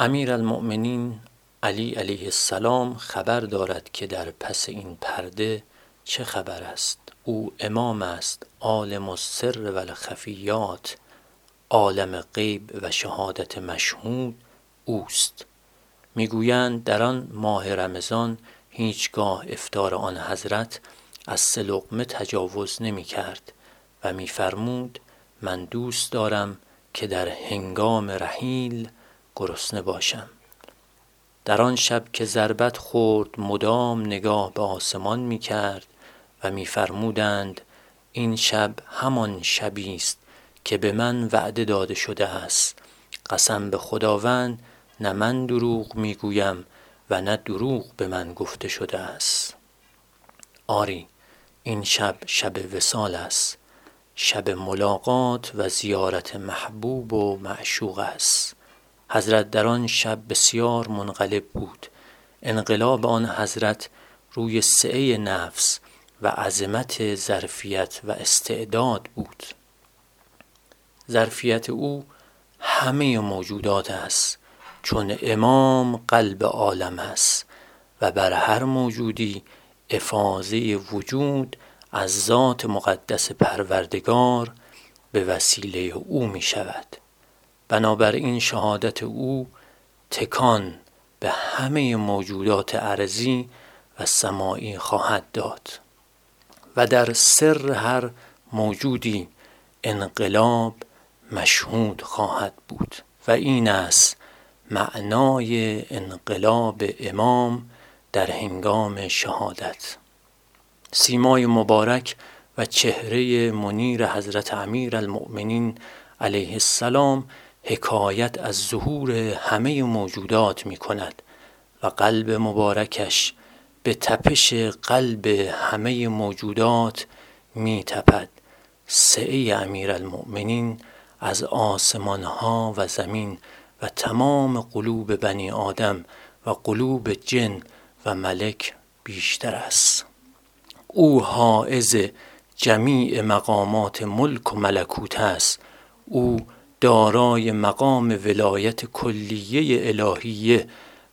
امیر المؤمنین علی علیه السلام خبر دارد که در پس این پرده چه خبر است؟ او امام است عالم السر و الخفیات عالم غیب و شهادت مشهود اوست. می‌گویند در آن ماه رمضان هیچگاه افتار آن حضرت از سه لقمه تجاوز نمی کرد و میفرمود من دوست دارم که در هنگام رحیل گرسنه باشم. در آن شب که ضربت خورد مدام نگاه به آسمان می کرد و میفرمودند این شب همان شبی است که به من وعده داده شده است. قسم به خداوند نه من دروغ می‌گویم و نه دروغ به من گفته شده است. آری این شب شب وسال است. شب ملاقات و زیارت محبوب و معشوق است. حضرت در آن شب بسیار منقلب بود. انقلاب آن حضرت روی سعه نفس و عظمت ظرفیت و استعداد بود. ظرفیت او همه موجودات است چون امام قلب عالم است و بر هر موجودی افاظه وجود از ذات مقدس پروردگار به وسیله او می شود بنابراین شهادت او تکان به همه موجودات ارزی و سماعی خواهد داد و در سر هر موجودی انقلاب مشهود خواهد بود و این است معنای انقلاب امام در هنگام شهادت. سیمای مبارک و چهره منیر حضرت امیر المؤمنین علیه السلام حکایت از ظهور همه موجودات می کند و قلب مبارکش به تپش قلب همه موجودات می تپد سعه امیر المؤمنین از آسمان ها و زمین و تمام قلوب بنی آدم و قلوب جن و ملک بیشتر است. او حائز جمیع مقامات ملک و ملکوت است. او دارای مقام ولایت کلیه الهیه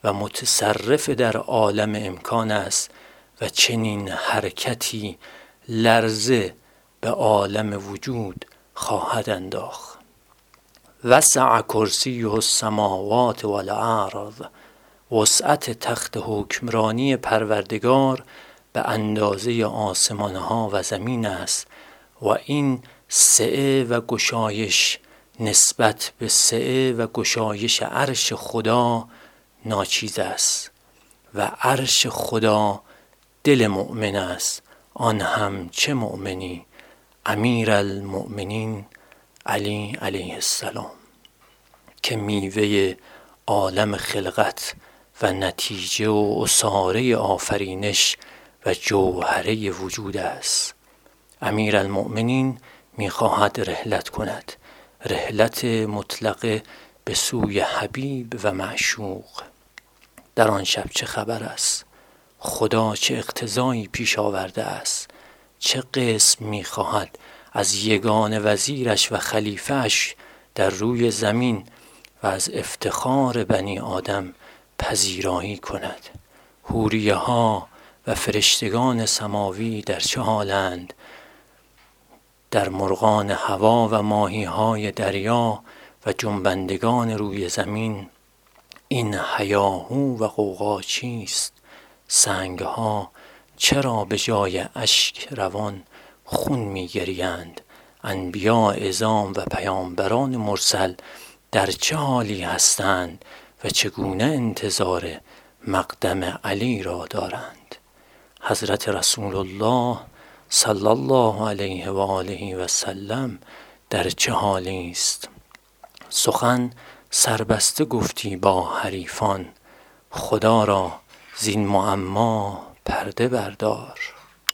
و متصرف در عالم امکان است و چنین حرکتی لرزه به عالم وجود خواهد انداخت. وسع کرسی السماوات والارض وسعت تخت حکمرانی پروردگار به اندازه آسمان ها و زمین است و این سعه و گشایش نسبت به سعه و گشایش عرش خدا ناچیز است و عرش خدا دل مؤمن است. آن هم چه مؤمنی؟ امیر المؤمنین علی علیه السلام. که میوه عالم خلقت و نتیجه و اصاره آفرینش و جوهره وجود است. امیر المؤمنین می‌خواهد رحلت کند. رحلت مطلقه به سوی حبیب و معشوق. در آن شب چه خبر است؟ خدا چه اقتضایی پیش آورده است؟ چه قسم می‌خواهد از یگان وزیرش و خلیفهش در روی زمین و از افتخار بنی آدم پذیرایی کند؟ حوریه ها و فرشتگان سماوی در چه حالند؟ در مرغان هوا و ماهی های دریا و جنبندگان روی زمین این حیاهو و قوقا چیست؟ سنگ ها چرا به جای اشک روان خون می گریند انبیا ازام و پیامبران مرسل در چه حالی هستند و چگونه انتظار مقدم علی را دارند؟ حضرت رسول الله صلی الله علیه و آله و سلم در چه حالی است؟ سخن سربسته گفتی با حریفان خدا را زین معما پرده بردار.